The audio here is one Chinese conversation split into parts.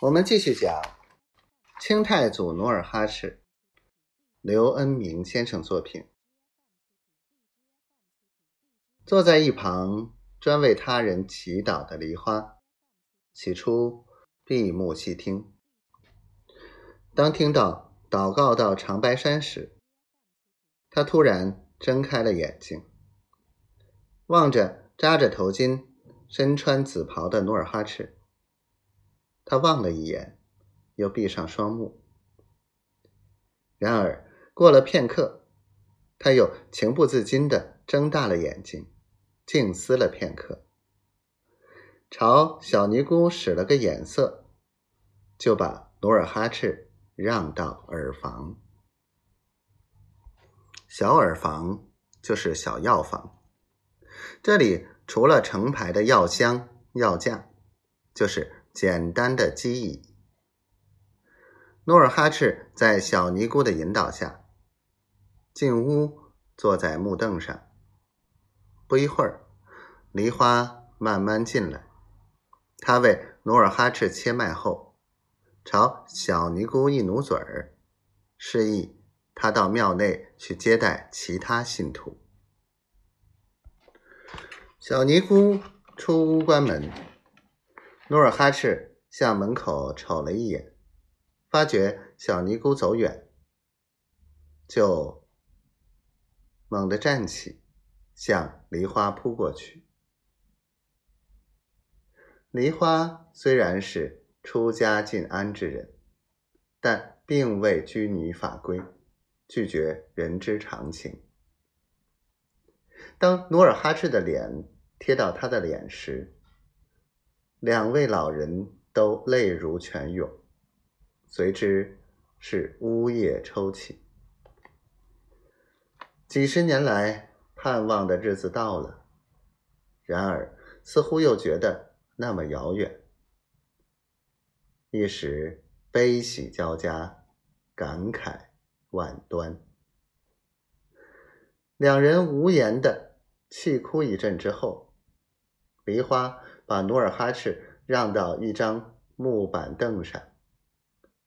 我们继续讲清太祖努尔哈赤，刘恩明先生作品。坐在一旁专为他人祈祷的梨花，起初闭目细听。当听到祷告到长白山时，他突然睁开了眼睛，望着扎着头巾、身穿紫袍的努尔哈赤。他望了一眼，又闭上双目。然而过了片刻，他又情不自禁地睁大了眼睛，静思了片刻，朝小尼姑使了个眼色，就把努尔哈赤让到耳房。小耳房就是小药房，这里除了成排的药箱、药架，就是。简单的记忆。努尔哈赤在小尼姑的引导下进屋，坐在木凳上。不一会儿，梨花慢慢进来。他为努尔哈赤切脉后，朝小尼姑一努嘴儿，示意他到庙内去接待其他信徒。小尼姑出屋关门。努尔哈赤向门口瞅了一眼，发觉小尼姑走远，就猛地站起，向梨花扑过去。梨花虽然是出家进安之人，但并未拘泥法规，拒绝人之常情。当努尔哈赤的脸贴到他的脸时，两位老人都泪如泉涌，随之是呜咽抽泣。几十年来盼望的日子到了，然而似乎又觉得那么遥远，一时悲喜交加，感慨万端。两人无言的气哭一阵之后，梨花。把努尔哈赤让到一张木板凳上，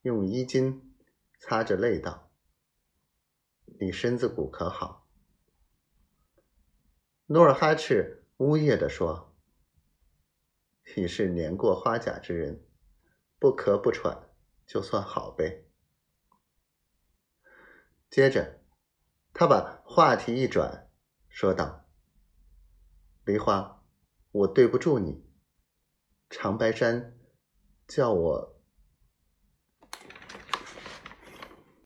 用衣襟擦着泪道：“你身子骨可好？”努尔哈赤呜咽地说：“你是年过花甲之人，不咳不喘就算好呗。”接着，他把话题一转，说道：“梨花，我对不住你。”长白山叫我